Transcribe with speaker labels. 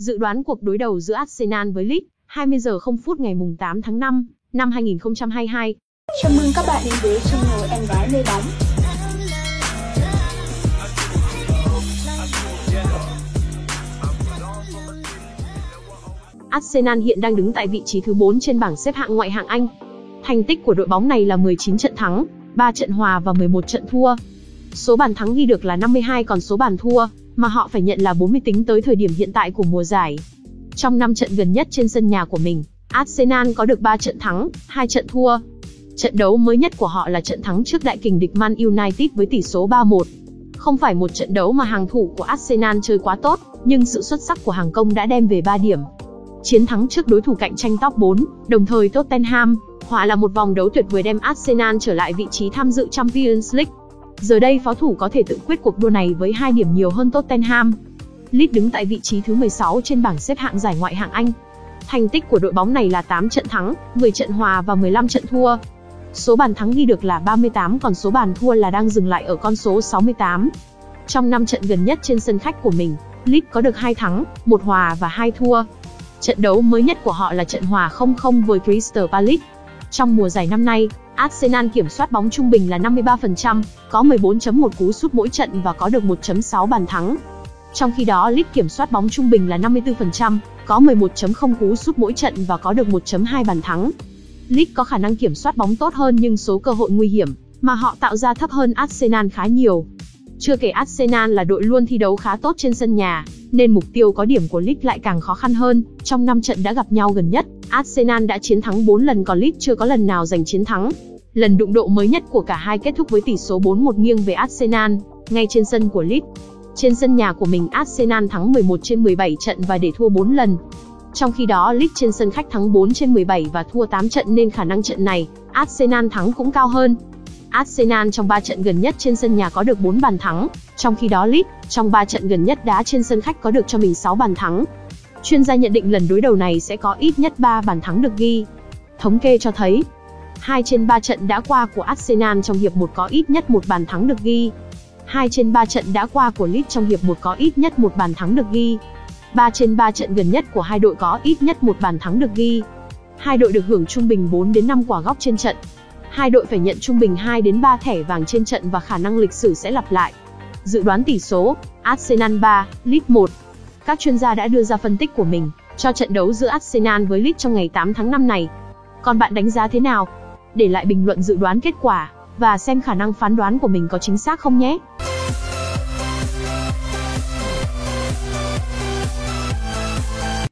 Speaker 1: Dự đoán cuộc đối đầu giữa Arsenal với Leeds, 20 giờ 0 phút ngày mùng 8 tháng 5 năm 2022.
Speaker 2: Chào mừng các bạn đến với channel Em Gái Mê Bóng.
Speaker 1: Arsenal hiện đang đứng tại vị trí thứ 4 trên bảng xếp hạng ngoại hạng Anh. Thành tích của đội bóng này là 19 trận thắng, 3 trận hòa và 11 trận thua. Số bàn thắng ghi được là 52 còn số bàn thua mà họ phải nhận là 40 tính tới thời điểm hiện tại của mùa giải. Trong 5 trận gần nhất trên sân nhà của mình, Arsenal có được 3 trận thắng, 2 trận thua. Trận đấu mới nhất của họ là trận thắng trước đại kình địch Man United với tỷ số 3-1. Không phải một trận đấu mà hàng thủ của Arsenal chơi quá tốt, nhưng sự xuất sắc của hàng công đã đem về 3 điểm. Chiến thắng trước đối thủ cạnh tranh top 4, đồng thời Tottenham, hòa là một vòng đấu tuyệt vời đem Arsenal trở lại vị trí tham dự Champions League. Giờ đây pháo thủ có thể tự quyết cuộc đua này với 2 điểm nhiều hơn Tottenham. Leeds đứng tại vị trí thứ 16 trên bảng xếp hạng giải ngoại hạng Anh. Thành tích của đội bóng này là 8 trận thắng, 10 trận hòa và 15 trận thua. Số bàn thắng ghi được là 38 còn số bàn thua là đang dừng lại ở con số 68. Trong 5 trận gần nhất trên sân khách của mình, Leeds có được 2 thắng, 1 hòa và 2 thua. Trận đấu mới nhất của họ là trận hòa 0-0 với Crystal Palace. Trong mùa giải năm nay, Arsenal kiểm soát bóng trung bình là 53%, có 14.1 cú sút mỗi trận và có được 1.6 bàn thắng. Trong khi đó Leeds kiểm soát bóng trung bình là 54%, có 11.0 cú sút mỗi trận và có được 1.2 bàn thắng. Leeds có khả năng kiểm soát bóng tốt hơn nhưng số cơ hội nguy hiểm mà họ tạo ra thấp hơn Arsenal khá nhiều. Chưa kể Arsenal là đội luôn thi đấu khá tốt trên sân nhà, nên mục tiêu có điểm của Leeds lại càng khó khăn hơn. Trong 5 trận đã gặp nhau gần nhất, Arsenal đã chiến thắng 4 lần còn Leeds chưa có lần nào giành chiến thắng. Lần đụng độ mới nhất của cả hai kết thúc với tỷ số 4-1 nghiêng về Arsenal, ngay trên sân của Leeds. Trên sân nhà của mình Arsenal thắng 11 trên 17 trận và để thua 4 lần. Trong khi đó Leeds trên sân khách thắng 4 trên 17 và thua 8 trận nên khả năng trận này, Arsenal thắng cũng cao hơn. Arsenal trong 3 trận gần nhất trên sân nhà có được 4 bàn thắng, trong khi đó Leeds trong 3 trận gần nhất đá trên sân khách có được cho mình 6 bàn thắng. Chuyên gia nhận định lần đối đầu này sẽ có ít nhất 3 bàn thắng được ghi. Thống kê cho thấy, 2 trên 3 trận đã qua của Arsenal trong hiệp 1 có ít nhất một bàn thắng được ghi. 2 trên 3 trận đã qua của Leeds trong hiệp 1 có ít nhất một bàn thắng được ghi. 3 trên 3 trận gần nhất của hai đội có ít nhất một bàn thắng được ghi. Hai đội được hưởng trung bình 4 đến 5 quả góc trên trận. Hai đội phải nhận trung bình 2 đến 3 thẻ vàng trên trận và khả năng lịch sử sẽ lặp lại. Dự đoán tỷ số, Arsenal 3, Leeds 1. Các chuyên gia đã đưa ra phân tích của mình cho trận đấu giữa Arsenal với Leeds trong ngày 8 tháng 5 này. Còn bạn đánh giá thế nào? Để lại bình luận dự đoán kết quả và xem khả năng phán đoán của mình có chính xác không nhé.